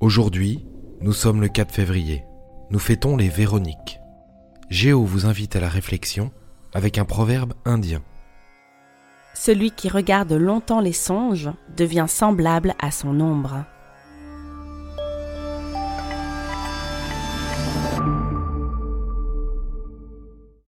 Aujourd'hui, nous sommes le 4 février. Nous fêtons les Véroniques. Géo vous invite à la réflexion avec un proverbe indien. Celui qui regarde longtemps les songes devient semblable à son ombre.